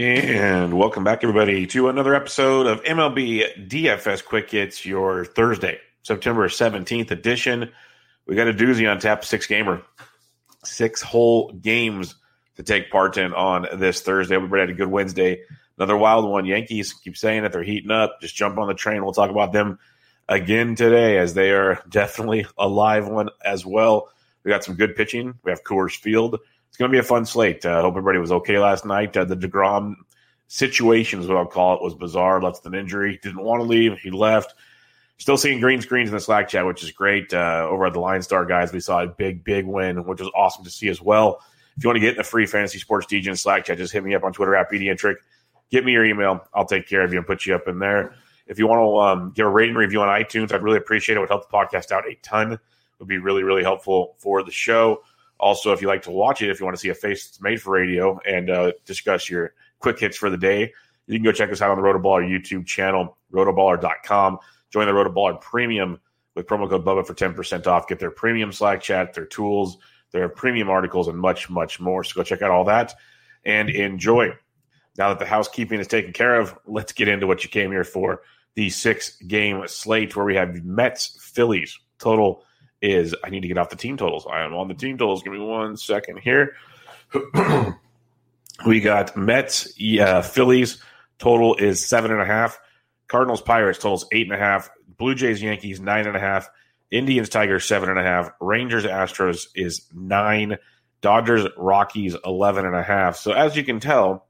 And welcome back, everybody, to another episode of MLB DFS Quick Hits, your Thursday, September 17th edition. We got a doozy on tap, six gamer, six whole games to take part in on this Thursday. Everybody had a good Wednesday. Another wild one. Yankees keep saying that they're heating up. Just jump on the train. We'll talk about them again today as they are definitely a live one as well. We got some good pitching. We have Coors Field it's going to be a fun slate. I uh, hope everybody was okay last night. Uh, the DeGrom situation is what I'll call it was bizarre. Left with an injury. Didn't want to leave. He left. Still seeing green screens in the Slack chat, which is great. Uh, over at the Line Star guys, we saw a big, big win, which was awesome to see as well. If you want to get in the free fantasy sports DJ in Slack chat, just hit me up on Twitter at BDentric. Get me your email. I'll take care of you and put you up in there. If you want to um, give a rating review on iTunes, I'd really appreciate it. It would help the podcast out a ton. It would be really, really helpful for the show. Also, if you like to watch it, if you want to see a face that's made for radio and uh, discuss your quick hits for the day, you can go check us out on the Rotoballer YouTube channel, rotoballer.com. Join the Rotoballer Premium with promo code Bubba for 10% off. Get their premium Slack chat, their tools, their premium articles, and much, much more. So go check out all that and enjoy. Now that the housekeeping is taken care of, let's get into what you came here for the six game slate where we have Mets, Phillies, total is I need to get off the team totals. I am on the team totals. Give me one second here. we got Mets, yeah, Phillies. Total is seven and a half. Cardinals, Pirates totals eight and a half. Blue Jays, Yankees nine and a half. Indians, Tigers seven and a half. Rangers, Astros is nine. Dodgers, Rockies eleven and a half. So as you can tell,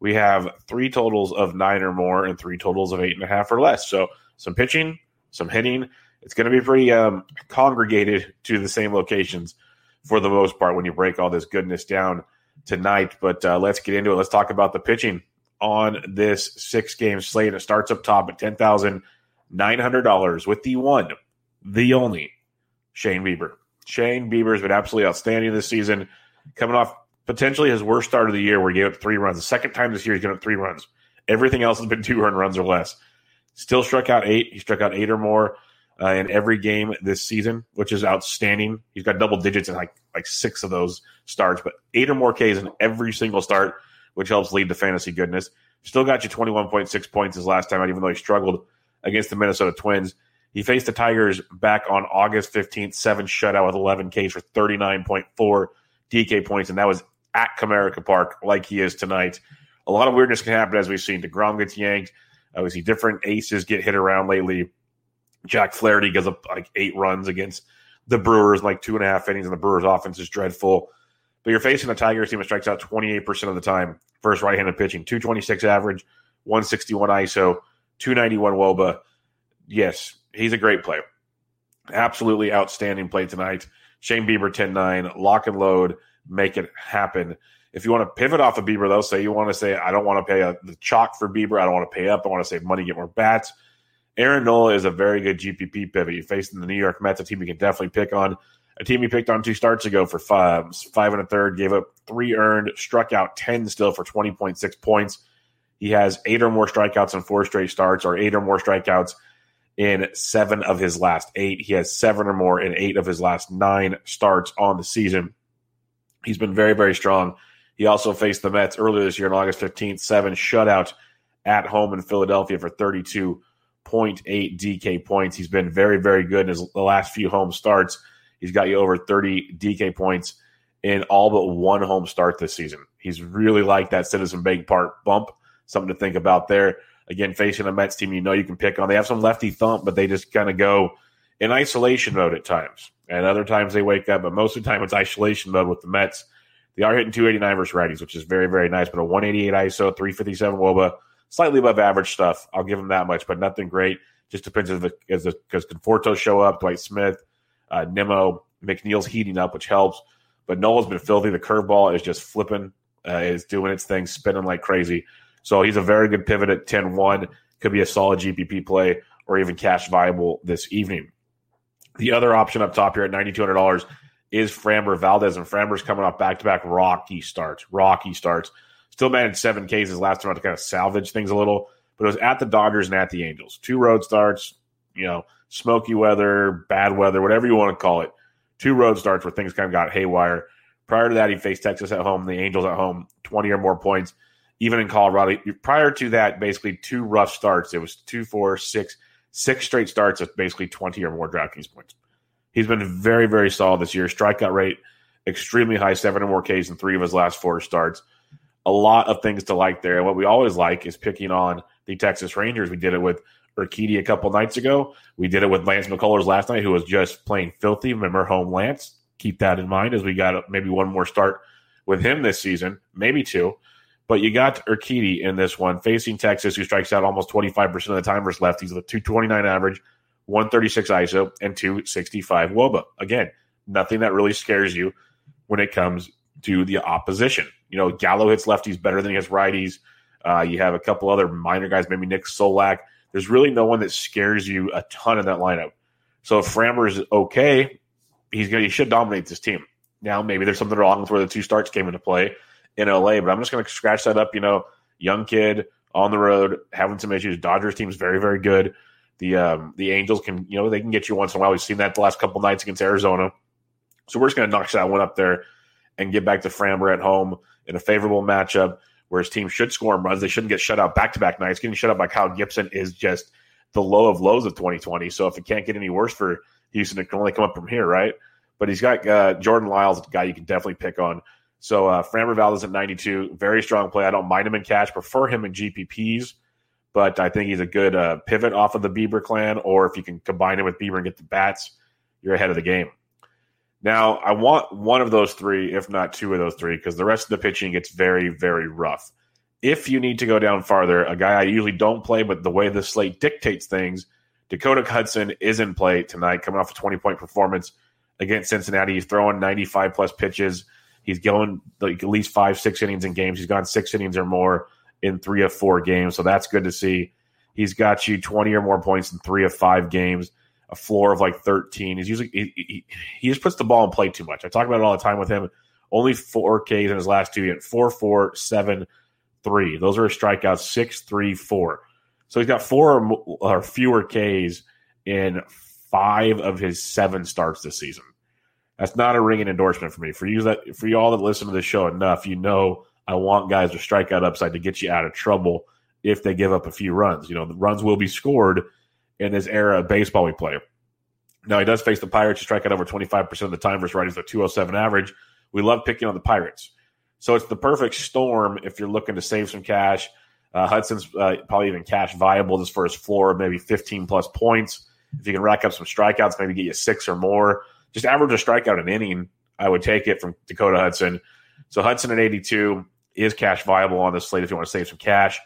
we have three totals of nine or more and three totals of eight and a half or less. So some pitching, some hitting it's going to be pretty um, congregated to the same locations for the most part when you break all this goodness down tonight. But uh, let's get into it. Let's talk about the pitching on this six game slate. It starts up top at $10,900 with the one, the only Shane Bieber. Shane Bieber has been absolutely outstanding this season, coming off potentially his worst start of the year where he gave up three runs. The second time this year he's given up three runs. Everything else has been two run runs or less. Still struck out eight. He struck out eight or more uh, in every game this season, which is outstanding. He's got double digits in like like six of those starts, but eight or more Ks in every single start, which helps lead to fantasy goodness. Still got you 21.6 points his last time out, even though he struggled against the Minnesota Twins. He faced the Tigers back on August 15th, seven shutout with 11 Ks for 39.4 DK points, and that was at Comerica Park, like he is tonight. A lot of weirdness can happen as we've seen. DeGrom gets yanked. Uh, we see different aces get hit around lately. Jack Flaherty gives up like eight runs against the Brewers, like two and a half innings, and the Brewers' offense is dreadful. But you're facing a Tigers team that strikes out 28% of the time. First right handed pitching, 226 average, 161 ISO, 291 Woba. Yes, he's a great player. Absolutely outstanding play tonight. Shane Bieber 10 9, lock and load, make it happen. If you want to pivot off of Bieber, though, say you want to say, I don't want to pay a, the chalk for Bieber, I don't want to pay up, I want to save money, get more bats Aaron Nola is a very good GPP pivot. You facing the New York Mets, a team you can definitely pick on. A team he picked on two starts ago for five, five and a third, gave up three earned, struck out 10 still for 20.6 points. He has eight or more strikeouts in four straight starts, or eight or more strikeouts in seven of his last eight. He has seven or more in eight of his last nine starts on the season. He's been very, very strong. He also faced the Mets earlier this year on August 15th, seven shutout at home in Philadelphia for 32 0.8 DK points. He's been very, very good in his the last few home starts. He's got you over 30 DK points in all but one home start this season. He's really like that Citizen Bank Park bump. Something to think about there. Again, facing a Mets team, you know you can pick on. They have some lefty thump, but they just kind of go in isolation mode at times. And other times they wake up, but most of the time it's isolation mode with the Mets. They are hitting 289 versus righties, which is very, very nice. But a 188 ISO, 357 WOBA, slightly above average stuff. I'll give them that much, but nothing great. Just depends if because Conforto show up, Dwight Smith, uh, Nimmo, McNeil's heating up, which helps. But Nola's been filthy. The curveball is just flipping, uh, is doing its thing, spinning like crazy. So he's a very good pivot at 10 1. Could be a solid GPP play or even cash viable this evening. The other option up top here at $9,200 is Framber Valdez, and Framber's coming off back to back rocky starts. Rocky starts. Still managed seven Ks last time to kind of salvage things a little, but it was at the Dodgers and at the Angels. Two road starts, you know, smoky weather, bad weather, whatever you want to call it. Two road starts where things kind of got haywire. Prior to that, he faced Texas at home, the Angels at home, 20 or more points. Even in Colorado, prior to that, basically two rough starts. It was two, four, six, six straight starts at basically 20 or more DraftKings points. He's been very, very solid this year. Strikeout rate extremely high, seven or more Ks in three of his last four starts. A lot of things to like there. And what we always like is picking on the Texas Rangers. We did it with Urquidy a couple nights ago. We did it with Lance McCullers last night, who was just playing filthy. Remember home Lance? Keep that in mind as we got maybe one more start with him this season, maybe two. But you got Urquidy in this one, facing Texas, who strikes out almost 25% of the time versus lefties with a 229 average, 136 ISO, and 265 WOBA. Again, nothing that really scares you when it comes to the opposition. You know, Gallo hits lefties better than he hits righties. Uh, you have a couple other minor guys, maybe Nick Solak. There's really no one that scares you a ton in that lineup. So if Framber is okay, he's gonna he should dominate this team. Now maybe there's something wrong with where the two starts came into play in LA. But I'm just going to scratch that up. You know, young kid on the road having some issues. Dodgers team's very very good. The um, the Angels can you know they can get you once in a while. We've seen that the last couple nights against Arizona. So we're just going to knock that one up there and get back to Framber at home in a favorable matchup where his team should score runs. They shouldn't get shut out back to back nights. Getting shut out by Kyle Gibson is just the low of lows of 2020. So if it can't get any worse for Houston, it can only come up from here, right? But he's got uh, Jordan Lyles, a guy you can definitely pick on. So uh, Valdez at 92, very strong play. I don't mind him in cash, prefer him in GPPs, but I think he's a good uh, pivot off of the Bieber clan. Or if you can combine him with Bieber and get the bats, you're ahead of the game. Now, I want one of those three, if not two of those three, because the rest of the pitching gets very, very rough. If you need to go down farther, a guy I usually don't play, but the way the slate dictates things, Dakota Hudson is in play tonight, coming off a 20 point performance against Cincinnati. He's throwing 95 plus pitches. He's going like at least five, six innings in games. He's gone six innings or more in three of four games. So that's good to see. He's got you 20 or more points in three of five games, a floor of like 13. He's usually, he, he, he just puts the ball in play too much. I talk about it all the time with him. Only four Ks in his last two. He had four, four, seven, three. Those are strikeouts, six, three, four. So he's got four or, or fewer Ks in five of his seven starts this season. That's not a ringing endorsement for me. For you that for you all that listen to the show enough, you know I want guys to strike out upside to get you out of trouble if they give up a few runs. You know, the runs will be scored in this era baseball we play. Now he does face the Pirates, He strike out over 25% of the time versus righties, a 207 average. We love picking on the Pirates. So it's the perfect storm if you're looking to save some cash. Uh, Hudson's uh, probably even cash viable just for his floor, maybe 15 plus points. If you can rack up some strikeouts, maybe get you six or more just average a strikeout an inning, I would take it from Dakota Hudson. So Hudson at 82 is cash viable on this slate if you want to save some cash.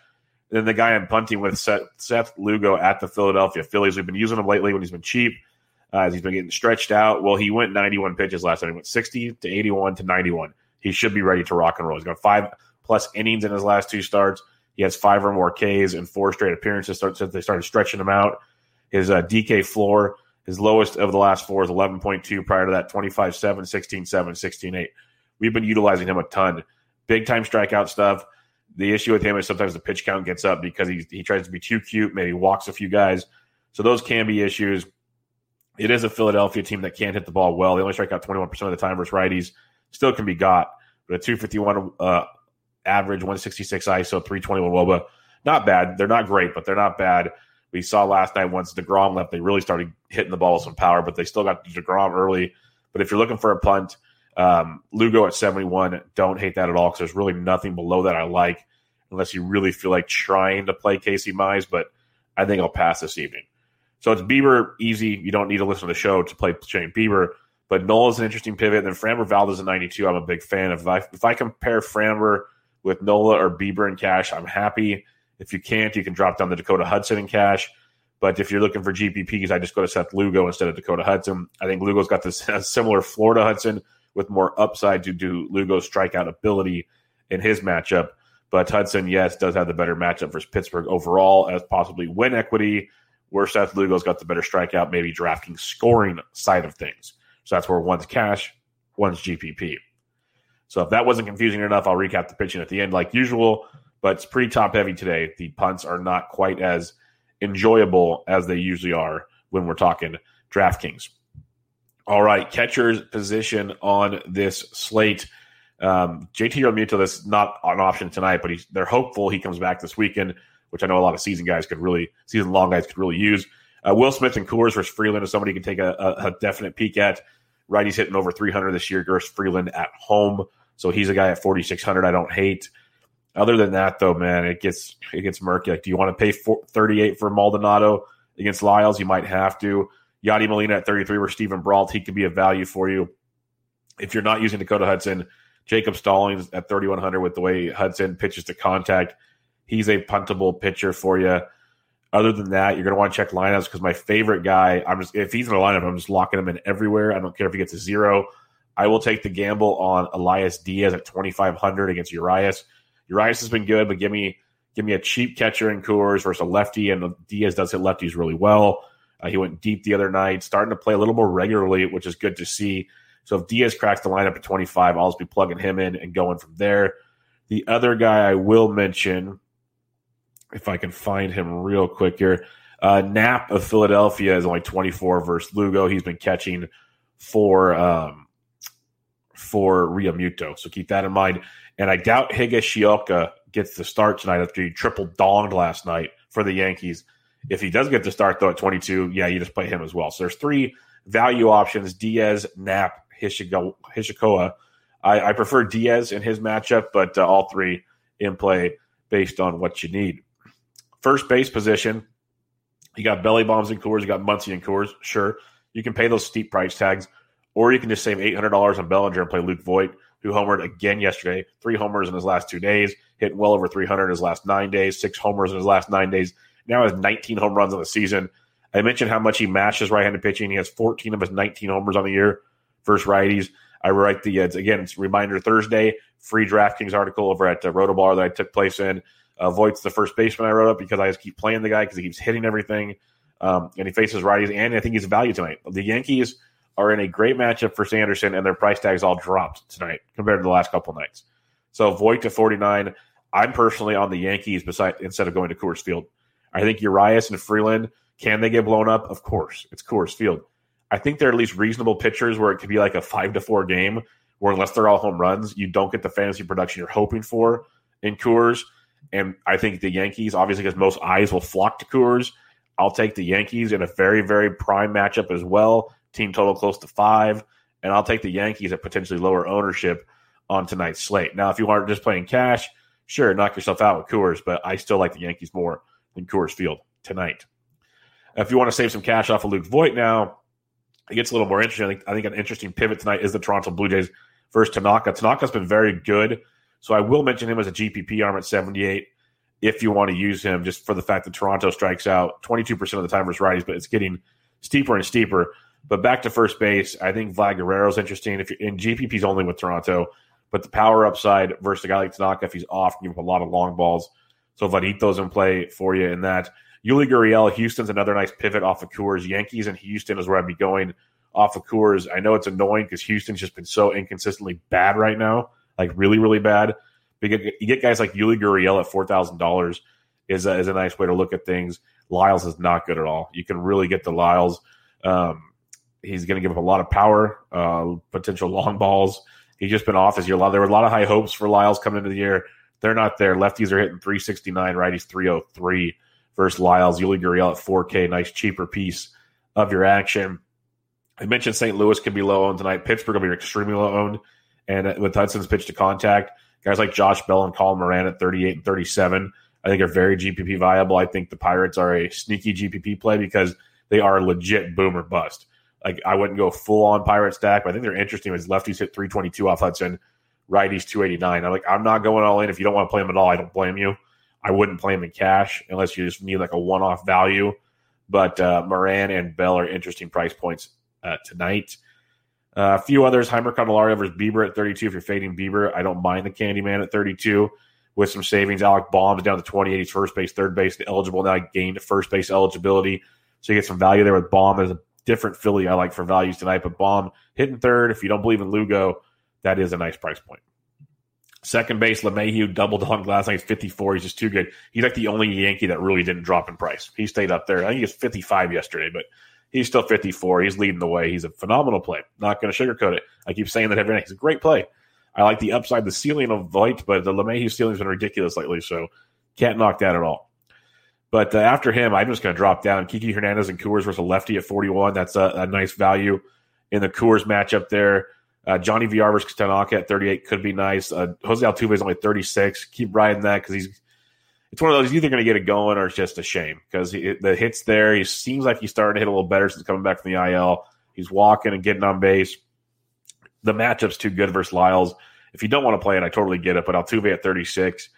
And then the guy I'm punting with, Seth, Seth Lugo at the Philadelphia Phillies. We've been using him lately when he's been cheap, uh, as he's been getting stretched out. Well, he went 91 pitches last time. He went 60 to 81 to 91. He should be ready to rock and roll. He's got five plus innings in his last two starts. He has five or more Ks in four straight appearances since they started stretching him out. His uh, DK floor his lowest of the last four is 11.2. Prior to that, 25 7, 16 7, 16 8. We've been utilizing him a ton. Big time strikeout stuff. The issue with him is sometimes the pitch count gets up because he, he tries to be too cute, maybe walks a few guys. So those can be issues. It is a Philadelphia team that can't hit the ball well. They only strike out 21% of the time versus righties. Still can be got. But a 251 uh, average, 166 ISO, 321 WOBA. Not bad. They're not great, but they're not bad. We saw last night once DeGrom left, they really started hitting the ball with some power, but they still got DeGrom early. But if you're looking for a punt, um, Lugo at 71, don't hate that at all because there's really nothing below that I like unless you really feel like trying to play Casey Mize, but I think I'll pass this evening. So it's Bieber easy. You don't need to listen to the show to play Shane Bieber. But Nola is an interesting pivot. And then Framber Valdez at 92, I'm a big fan of. If I, if I compare Framber with Nola or Bieber in cash, I'm happy. If you can't, you can drop down the Dakota Hudson in cash. But if you're looking for GPPs, I just go to Seth Lugo instead of Dakota Hudson. I think Lugo's got this similar Florida Hudson with more upside to do Lugo's strikeout ability in his matchup. But Hudson, yes, does have the better matchup versus Pittsburgh overall as possibly win equity, where Seth Lugo's got the better strikeout, maybe drafting scoring side of things. So that's where one's cash, one's GPP. So if that wasn't confusing enough, I'll recap the pitching at the end like usual, but it's pretty top heavy today. The punts are not quite as enjoyable as they usually are when we're talking DraftKings. All right, catcher's position on this slate. Um, JT Realmuto, that's not an option tonight, but he's they're hopeful he comes back this weekend, which I know a lot of season guys could really, season long guys could really use. Uh, Will Smith and Coors versus Freeland is somebody you can take a, a, a definite peek at. Righty's hitting over 300 this year versus Freeland at home, so he's a guy at 4600 I don't hate. Other than that, though, man, it gets it gets murky. Like, do you want to pay 38 for Maldonado against Lyles? You might have to. Yadi Molina at 33 or Steven Brault, he could be a value for you. If you're not using Dakota Hudson, Jacob Stallings at 3,100 with the way Hudson pitches to contact, he's a puntable pitcher for you. Other than that, you're going to want to check lineups because my favorite guy, I'm just if he's in a lineup, I'm just locking him in everywhere. I don't care if he gets a zero. I will take the gamble on Elias Diaz at 2,500 against Urias. Urias has been good, but give me give me a cheap catcher in Coors versus a lefty, and Diaz does hit lefties really well. Uh, he went deep the other night, starting to play a little more regularly, which is good to see. So if Diaz cracks the lineup at 25, I'll just be plugging him in and going from there. The other guy I will mention, if I can find him real quick here, uh, Knapp of Philadelphia is only 24 versus Lugo. He's been catching for um, for Realmuto, so keep that in mind. And I doubt Higashioka gets the start tonight after he triple donged last night for the Yankees. If he does get the start though at 22, yeah, you just play him as well. So there's three value options: Diaz, Knapp, Higashioka. I, I, prefer Diaz in his matchup, but uh, all three in play based on what you need. First base position, you got belly bombs and Coors, you got Muncy and Coors. Sure, you can pay those steep price tags, or you can just save eight hundred dollars on Bellinger and play Luke Voit, who homered again yesterday. Three homers in his last two days, hit well over three hundred in his last nine days. Six homers in his last nine days. Now has nineteen home runs on the season. I mentioned how much he mashes right-handed pitching. He has 14 of his 19 homers on the year versus righties. I write the uh, again. It's reminder Thursday free DraftKings article over at uh, Rotoballer that I took place in. Uh, the first baseman I wrote up because I just keep playing the guy because he keeps hitting everything, um, and he faces righties, and I think he's a value tonight. The Yankees are in a great matchup for Sanderson, and their price tags all dropped tonight compared to the last couple nights. So Voit to forty nine. I'm personally on the Yankees beside instead of going to Coors Field. I think Urias and Freeland can they get blown up? Of course, it's Coors Field. I think they're at least reasonable pitchers where it could be like a five to four game where unless they're all home runs, you don't get the fantasy production you're hoping for in Coors. And I think the Yankees, obviously, because most eyes will flock to Coors. I'll take the Yankees in a very, very prime matchup as well. Team total close to five. And I'll take the Yankees at potentially lower ownership on tonight's slate. Now, if you aren't just playing cash, sure, knock yourself out with Coors, but I still like the Yankees more than Coors Field tonight. If you want to save some cash off of Luke Voit now, it gets a little more interesting. I think, I think an interesting pivot tonight is the Toronto Blue Jays versus Tanaka. Tanaka's been very good, so I will mention him as a GPP arm at 78 if you want to use him, just for the fact that Toronto strikes out 22% of the time versus righties, but it's getting steeper and steeper. But back to first base, I think Vlad Guerrero is interesting. If you're in GPP's only with Toronto, but the power upside versus a guy like Tanaka, if he's off, give up a lot of long balls. So Vladito's in play for you in that. Yuli Gurriel, Houston's another nice pivot off of Coors. Yankees and Houston is where I'd be going off of Coors. I know it's annoying because Houston's just been so inconsistently bad right now, like really, really bad. But you get, guys like Yuli Gurriel at four thousand dollars is a, is a nice way to look at things. Lyles is not good at all. You can really get the Lyles. Um, he's going to give up a lot of power, uh, potential long balls. He's just been off this year. There were a lot of high hopes for Lyles coming into the year. They're not there. Lefties are hitting 369, righties 303 versus Lyles. Yuli Gurriel at 4K, nice cheaper piece of your action. I mentioned St. Louis can be low owned tonight. Pittsburgh will be extremely low owned. And with Hudson's pitch to contact, guys like Josh Bell and Colin Moran at 38 and 37, I think are very GPP viable. I think the Pirates are a sneaky GPP play because they are legit boomer bust. Like I wouldn't go full on pirate stack, but I think they're interesting as lefties hit 322 off Hudson, righties 289. I'm like, I'm not going all in. If you don't want to play him at all, I don't blame you. I wouldn't play him in cash unless you just need like a one off value. But uh, Moran and Bell are interesting price points uh, tonight. Uh, a few others, Jeimer Candelario versus Bieber at 32. If you're fading Bieber, I don't mind the Candyman at 32 with some savings. Alec Bohm's down to 28. He's first base, third base eligible now. Gained first base eligibility. So you get some value there with Bohm. There's a different Philly I like for values tonight, but Bohm hitting third. If you don't believe in Lugo, that is a nice price point. Second base, LeMahieu doubled on last night. He's 54. He's just too good. He's like the only Yankee that really didn't drop in price. He stayed up there. I think he was 55 yesterday, but he's still 54. He's leading the way. He's a phenomenal play. Not going to sugarcoat it. I keep saying that every night. He's a great play. I like the upside, the ceiling of Voit, but the LeMahieu ceiling's been ridiculous lately, so can't knock that at all. But uh, after him, I'm just going to drop down. Kiki Hernandez and Coors versus a lefty at 41. That's a, a nice value in the Coors matchup there. Uh, Johnny VR versus Tanaka at 38 could be nice. Uh, Jose Altuve is only 36. Keep riding that because he's it's one of those he's either going to get it going or it's just a shame because the hits there. He seems like he's starting to hit a little better since coming back from the IL. He's walking and getting on base. The matchup's too good versus Lyles. If you don't want to play it, I totally get it. But Altuve at 36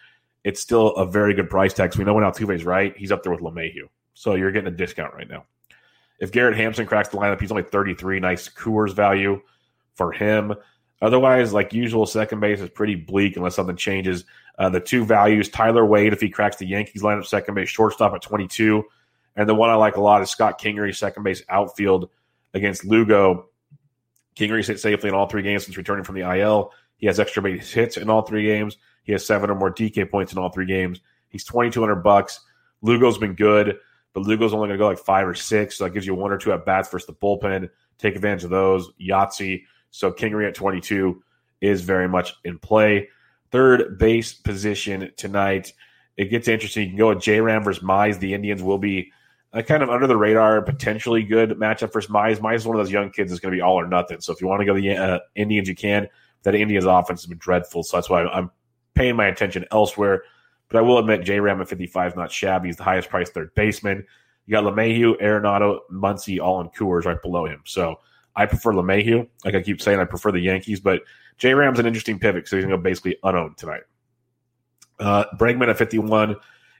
it's still a very good price tag. We know when Altuve's right, he's up there with LeMahieu. So you're getting a discount right now. If Garrett Hampson cracks the lineup, he's only 33. Nice Coors value for him. Otherwise, like usual, second base is pretty bleak unless something changes. Uh, the two values, Tyler Wade, if he cracks the Yankees lineup, second base, shortstop at 22. And the one I like a lot is Scott Kingery, second base outfield against Lugo. Kingery's hit safely in all three games since returning from the IL. He has extra base hits in all three games. He has seven or more DK points in all three games. He's twenty two hundred bucks. Lugo's been good, but Lugo's only going to go like five or six, so that gives you one or two at bats versus the bullpen. Take advantage of those. Yahtzee. So Kingery at twenty two is very much in play. Third base position tonight. It gets interesting. You can go with J Ram versus Mize. The Indians will be a kind of under the radar, potentially good matchup versus Mize. Mize is one of those young kids that's going to be all or nothing. So if you want to go the uh, Indians, you can. That Indians offense has been dreadful, so that's why I'm paying my attention elsewhere. But I will admit, J Ram at 55 is not shabby. He's the highest priced third baseman. You got LeMahieu, Arenado, Muncy, all in Coors right below him. So I prefer LeMahieu. Like I keep saying, I prefer the Yankees, but J Ram's an interesting pivot because he's going to go basically unowned tonight. Uh, Bregman at 51.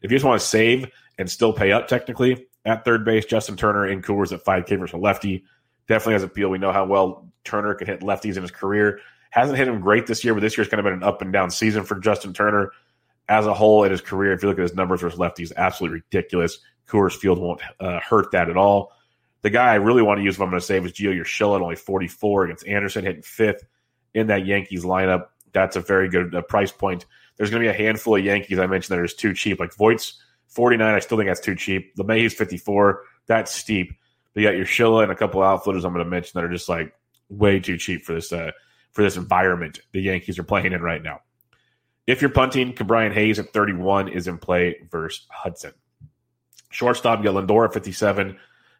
If you just want to save and still pay up technically at third base, Justin Turner in Coors at 5K versus a lefty definitely has appeal. We know how well Turner can hit lefties in his career. Hasn't hit him great this year, but this year's kind of been an up and down season for Justin Turner as a whole in his career. If you look at his numbers versus lefties, absolutely ridiculous. Coors Field won't uh, hurt that at all. The guy I really want to use if I'm going to save is Gio Urshela at only 44 against Anderson, hitting fifth in that Yankees lineup. That's a very good uh, price point. There's going to be a handful of Yankees I mentioned that are just too cheap. Like Voit's 49, I still think that's too cheap. LeMahieu's 54, that's steep. But you got Urshela and a couple outfielders I'm going to mention that are just like way too cheap for this uh, for this environment the Yankees are playing in right now. If you're punting, Ke'Bryan Hayes at 31 is in play versus Hudson. Shortstop, you got Lindor at 57.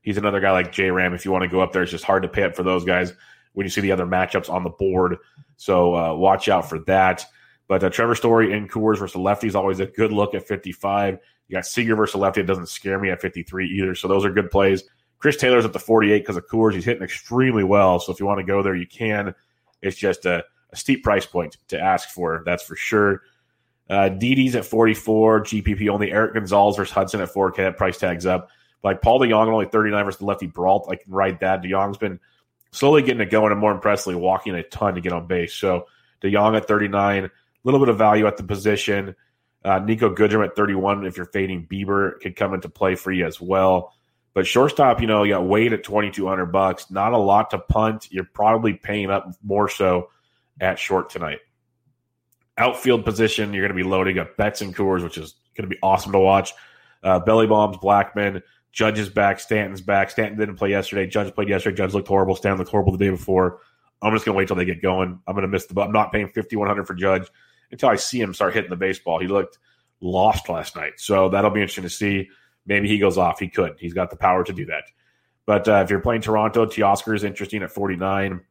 He's another guy like J Ram. If you want to go up there, it's just hard to pay up for those guys when you see the other matchups on the board. So uh, watch out for that. But uh, Trevor Story in Coors versus lefty is always a good look at 55. You got Seager versus lefty. It doesn't scare me at 53 either. So those are good plays. Chris Taylor's at the 48 because of Coors. He's hitting extremely well. So if you want to go there, you can. It's just a, a steep price point to ask for, that's for sure. Uh, Didi's at 44, GPP only. Erik Gonzalez versus Hudson at 4K. That price tag's up. Like Paul DeJong only 39 versus the lefty Brault. I can ride that. DeJong's been slowly getting it going and more impressively walking a ton to get on base. So DeJong at 39, a little bit of value at the position. Uh, Niko Goodrum at 31. If you're fading Bieber, could come into play for you as well. But shortstop, you know, you got Wade at twenty two hundred bucks. Not a lot to punt. You're probably paying up more so at short tonight. Outfield position, you're going to be loading up Betts and Coors, which is going to be awesome to watch. Uh, belly bombs, Blackmon, Judge is back, Stanton's back. Stanton didn't play yesterday. Judge played yesterday. Judge looked horrible. Stanton looked horrible the day before. I'm just to wait till they get going. I'm to miss the. I'm not paying 5100 for Judge until I see him start hitting the baseball. He looked lost last night, so that'll be interesting to see. Maybe he goes off. He could. He's got the power to do that. But uh, if you're playing Toronto, Teoscar is interesting at 49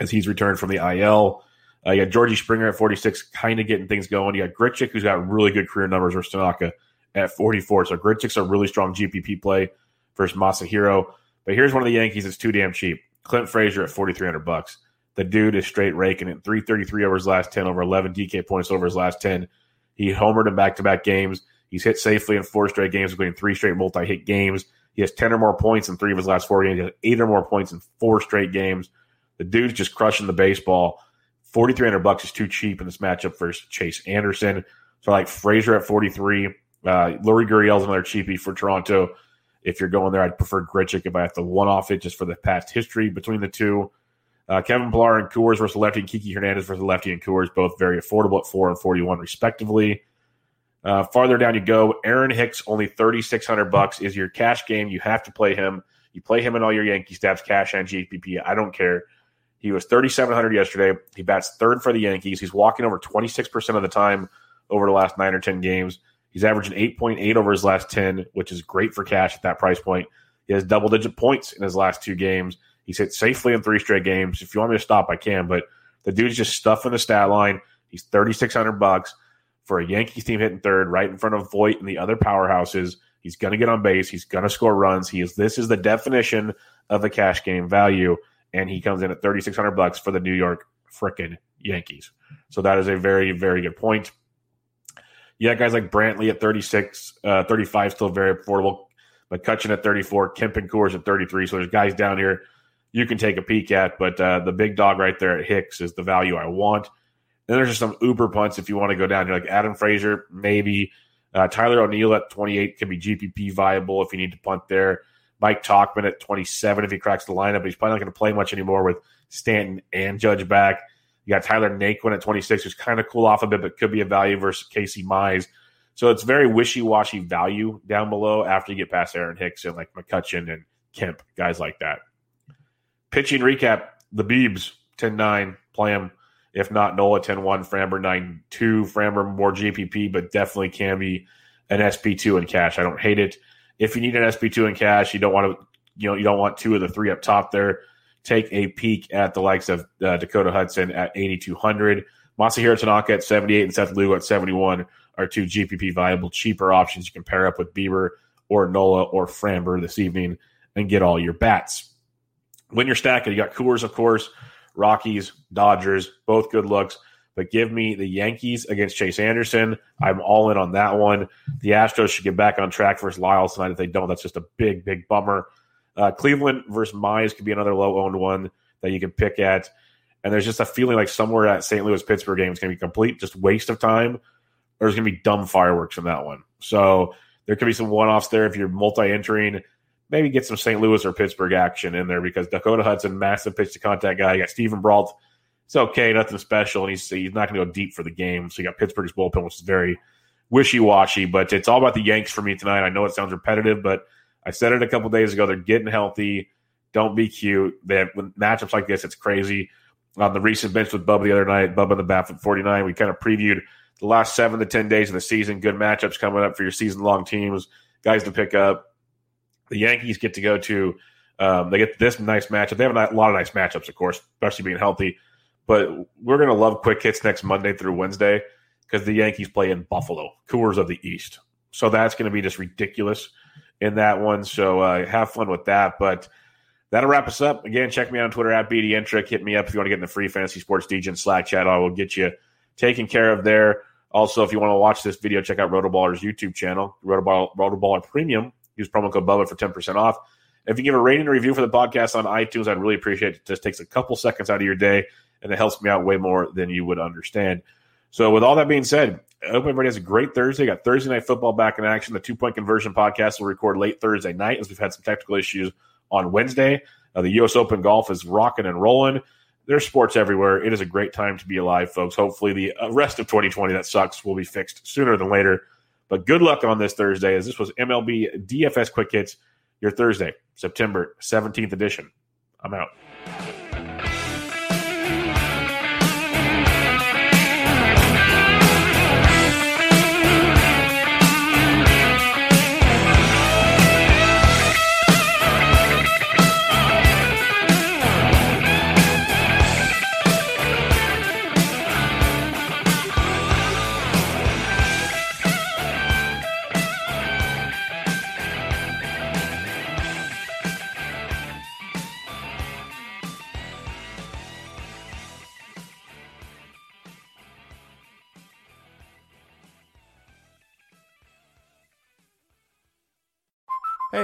as he's returned from the IL. Uh, you got Georgie Springer at 46, kind of getting things going. You got Grichuk, who's got really good career numbers, or Tanaka at 44. So Grichuk's a really strong GPP play versus Masahiro. But here's one of the Yankees that's too damn cheap. Clint Frazier at 4,300 bucks. The dude is straight raking it. 333 over his last 10, over 11 DK points over his last 10. He homered in back to back games. He's hit safely in four straight games, including three straight multi hit games. He has 10 or more points in three of his last four games. He has eight or more points in four straight games. The dude's just crushing the baseball. 4,300 bucks is too cheap in this matchup versus Chase Anderson. So I like Frazier at 43. Uh, Lori Gurriel's another cheapie for Toronto. If you're going there, I'd prefer Grichuk if I have to one off it just for the past history between the two. Uh, Kevin Pillar and Coors versus lefty, and Kiki Hernandez versus lefty and Coors, both very affordable at four and forty-one respectively. Uh, farther down you go, Aaron Hicks, only thirty-six hundred bucks is your cash game. You have to play him. You play him in all your Yankee stats, cash and GPP. I don't care. He was thirty-seven hundred yesterday. He bats third for the Yankees. He's walking over twenty-six percent of the time over the last nine or ten games. He's averaging eight point eight over his last ten, which is great for cash at that price point. He has double-digit points in his last two games. He's hit safely in three straight games. If you want me to stop, I can. But the dude's just stuffing the stat line. He's thirty six hundred bucks for a Yankees team hitting third, right in front of Voit and the other powerhouses. He's going to get on base. He's going to score runs. He is. This is the definition of a cash game value, and he comes in at thirty six hundred bucks for the New York frickin' Yankees. So that is a very very good point. Yeah, guys like Brantley at 36, uh, 35 still very affordable. McCutchen at 34, Kemp and Coors at 33. So there's guys down here you can take a peek at. But uh, the big dog right there at Hicks is the value I want. Then there's just some uber punts if you want to go down. You're like Adam Frazier, maybe. Uh, Tyler O'Neill at 28 can be GPP viable if you need to punt there. Mike Tauchman at 27 if he cracks the lineup, but he's probably not going to play much anymore with Stanton and Judge back. You got Tyler Naquin at 26, who's kind of cool off a bit, but could be a value versus Casey Mize. So it's very wishy washy value down below after you get past Aaron Hicks and like McCutchen and Kemp, guys like that. Pitching recap the Beebs 10 9, play him. If not, Nola 10 1, Framber 9 2. Framber more GPP, but definitely can be an SP2 in cash. I don't hate it. If you need an SP2 in cash, you don't want to, you know, you don't want two of the three up top there. Take a peek at the likes of uh, Dakota Hudson at 8,200. Masahiro Tanaka at 78 and Seth Lugo at 71 are two GPP viable, cheaper options you can pair up with Bieber or Nola or Framber this evening and get all your bats when you're stacking, you got Coors, of course, Rockies, Dodgers, both good looks. But give me the Yankees against Chase Anderson. I'm all in on that one. The Astros should get back on track versus Lyles tonight. If they don't, that's just a big, big bummer. Uh, Cleveland versus Mize could be another low owned one that you can pick at. And there's just a feeling like somewhere at St. Louis Pittsburgh game is going to be complete just waste of time, or there's going to be dumb fireworks in that one. So there could be some one offs there if you're multi entering maybe get some St. Louis or Pittsburgh action in there because Dakota Hudson, massive pitch to contact guy. You got Steven Brault. It's okay, nothing special, and he's he's not going to go deep for the game. So you got Pittsburgh's bullpen, which is very wishy washy. But it's all about the Yanks for me tonight. I know it sounds repetitive, but I said it a couple days ago. They're getting healthy. Don't be cute. They have matchups like this. It's crazy. On the recent bench with Bubba the other night, Bubba the bat at 49, we kind of previewed the last seven to 10 days of the season. Good matchups coming up for your season long teams, guys to pick up the Yankees get to go to. Um, they get this nice matchup. They have a lot of nice matchups, of course, especially being healthy. But we're going to love quick hits next Monday through Wednesday because the Yankees play in Buffalo, Coors of the East. So that's going to be just ridiculous in that one. So uh, have fun with that. But that'll wrap us up. Again, check me out on Twitter at BDentric. Hit me up if you want to get in the free fantasy sports DJ Slack chat. I will get you taken care of there. Also, if you want to watch this video, check out Rotoballer's YouTube channel, Rotoballer, Rotoballer Premium. Use promo code Bubba for 10% off. If you give a rating and review for the podcast on iTunes, I'd really appreciate it. It just takes a couple seconds out of your day, and it helps me out way more than you would understand. So, with all that being said, I hope everybody has a great Thursday. Got Thursday Night Football back in action. The two point conversion podcast will record late Thursday night as we've had some technical issues on Wednesday. Uh, the U.S. Open golf is rocking and rolling. There's sports everywhere. It is a great time to be alive, folks. Hopefully, the uh, rest of 2020 that sucks will be fixed sooner than later. But good luck on this Thursday, as this was MLB DFS Quick Hits, your Thursday, September 17th edition. I'm out.